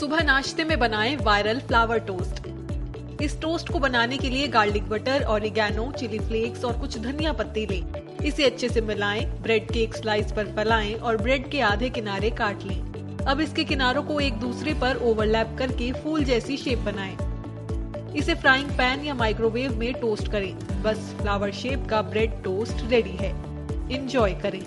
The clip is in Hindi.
सुबह नाश्ते में बनाएँ वायरल फ्लावर टोस्ट इस टोस्ट को बनाने के लिए garlic butter oregano chilli flakes और कुछ धनिया पत्ती लें। इसे अच्छे से मिलाएँ, ब्रेड के एक स्लाइस पर फैलाएँ और ब्रेड के आधे किनारे काट लें। अब इसके किनारों को एक दूसरे पर ओवरलैप करके फूल जैसी शेप बनाएँ। इसे फ्राइंग पैन या माइक्रोवेव में टोस्ट करें। बस फ्लावर शेप का ब्रेड टोस्ट रेडी है। इंजॉय करें।